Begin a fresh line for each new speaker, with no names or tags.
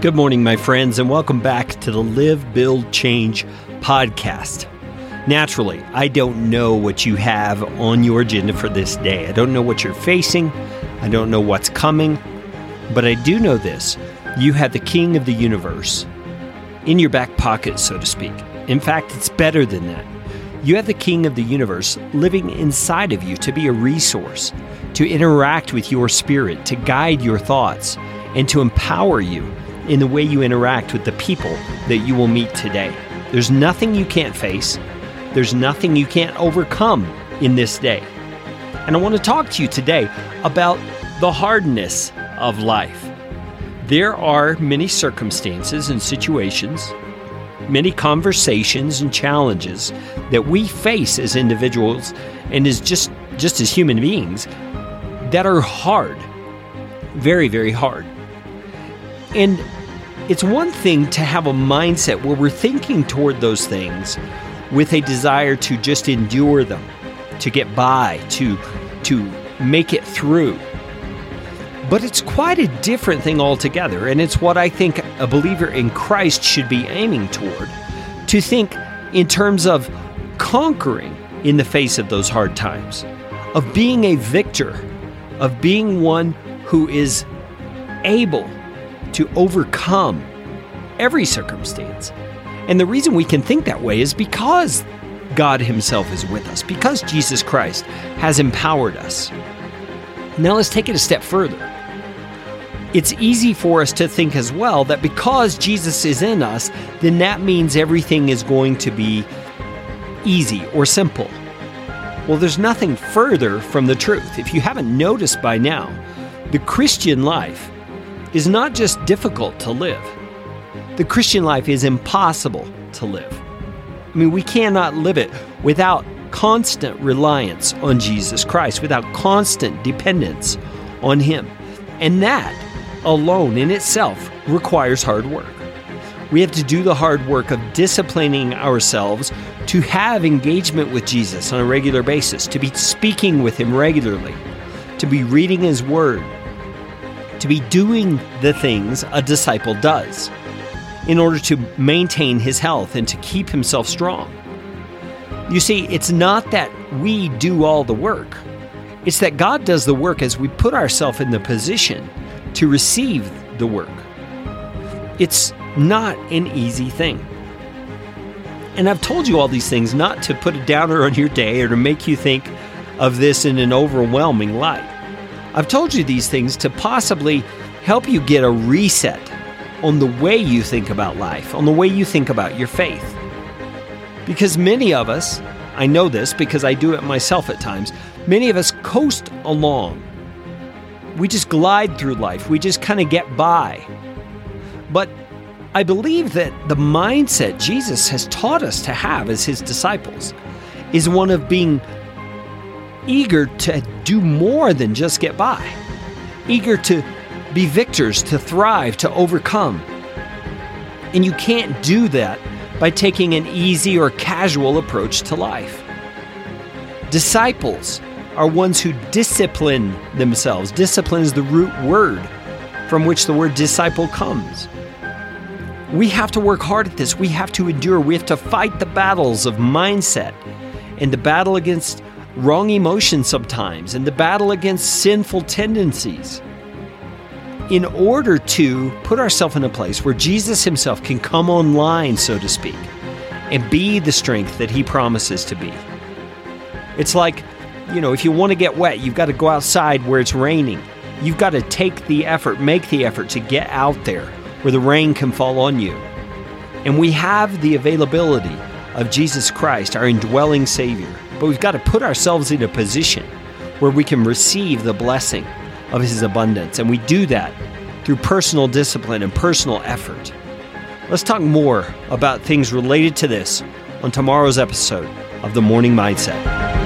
Good morning, my friends, and welcome back to the Live, Build, Change podcast. Naturally, I don't know what you have on your agenda for this day. I don't know what you're facing. I don't know what's coming. But I do know this you have the King of the universe in your back pocket, so to speak. In fact, it's better than that. You have the King of the universe living inside of you to be a resource, to interact with your spirit, to guide your thoughts, and to empower you in the way you interact with the people that you will meet today. There's nothing you can't face, there's nothing you can't overcome in this day. And I want to talk to you today about the hardness of life. There are many circumstances and situations, many conversations and challenges that we face as individuals and as just just as human beings that are hard. Very, very hard. And it's one thing to have a mindset where we're thinking toward those things with a desire to just endure them, to get by, to to make it through. But it's quite a different thing altogether, and it's what I think a believer in Christ should be aiming toward to think in terms of conquering in the face of those hard times, of being a victor, of being one who is able to overcome every circumstance. And the reason we can think that way is because God Himself is with us, because Jesus Christ has empowered us. Now let's take it a step further. It's easy for us to think as well that because Jesus is in us, then that means everything is going to be easy or simple. Well, there's nothing further from the truth. If you haven't noticed by now, the Christian life is not just difficult to live, the Christian life is impossible to live. I mean, we cannot live it without constant reliance on Jesus Christ, without constant dependence on Him. And that alone in itself requires hard work. We have to do the hard work of disciplining ourselves to have engagement with Jesus on a regular basis, to be speaking with Him regularly, to be reading His Word, to be doing the things a disciple does in order to maintain his health and to keep himself strong. You see, it's not that we do all the work, it's that God does the work as we put ourselves in the position to receive the work. It's not an easy thing. And I've told you all these things not to put a downer on your day or to make you think of this in an overwhelming light. I've told you these things to possibly help you get a reset on the way you think about life, on the way you think about your faith. Because many of us, I know this because I do it myself at times, many of us coast along. We just glide through life, we just kind of get by. But I believe that the mindset Jesus has taught us to have as his disciples is one of being eager to do more than just get by, eager to be victors, to thrive, to overcome. And you can't do that by taking an easy or casual approach to life. Disciples are ones who discipline themselves. Discipline is the root word from which the word disciple comes. We have to work hard at this. We have to endure. We have to fight the battles of mindset and the battle against wrong emotions sometimes and the battle against sinful tendencies in order to put ourselves in a place where Jesus himself can come online, so to speak, and be the strength that he promises to be. It's like, you know, if you want to get wet, you've got to go outside where it's raining. You've got to take the effort, make the effort to get out there where the rain can fall on you. And we have the availability of Jesus Christ, our indwelling Savior. But we've got to put ourselves in a position where we can receive the blessing of His abundance. And we do that through personal discipline and personal effort. Let's talk more about things related to this on tomorrow's episode of The Morning Mindset.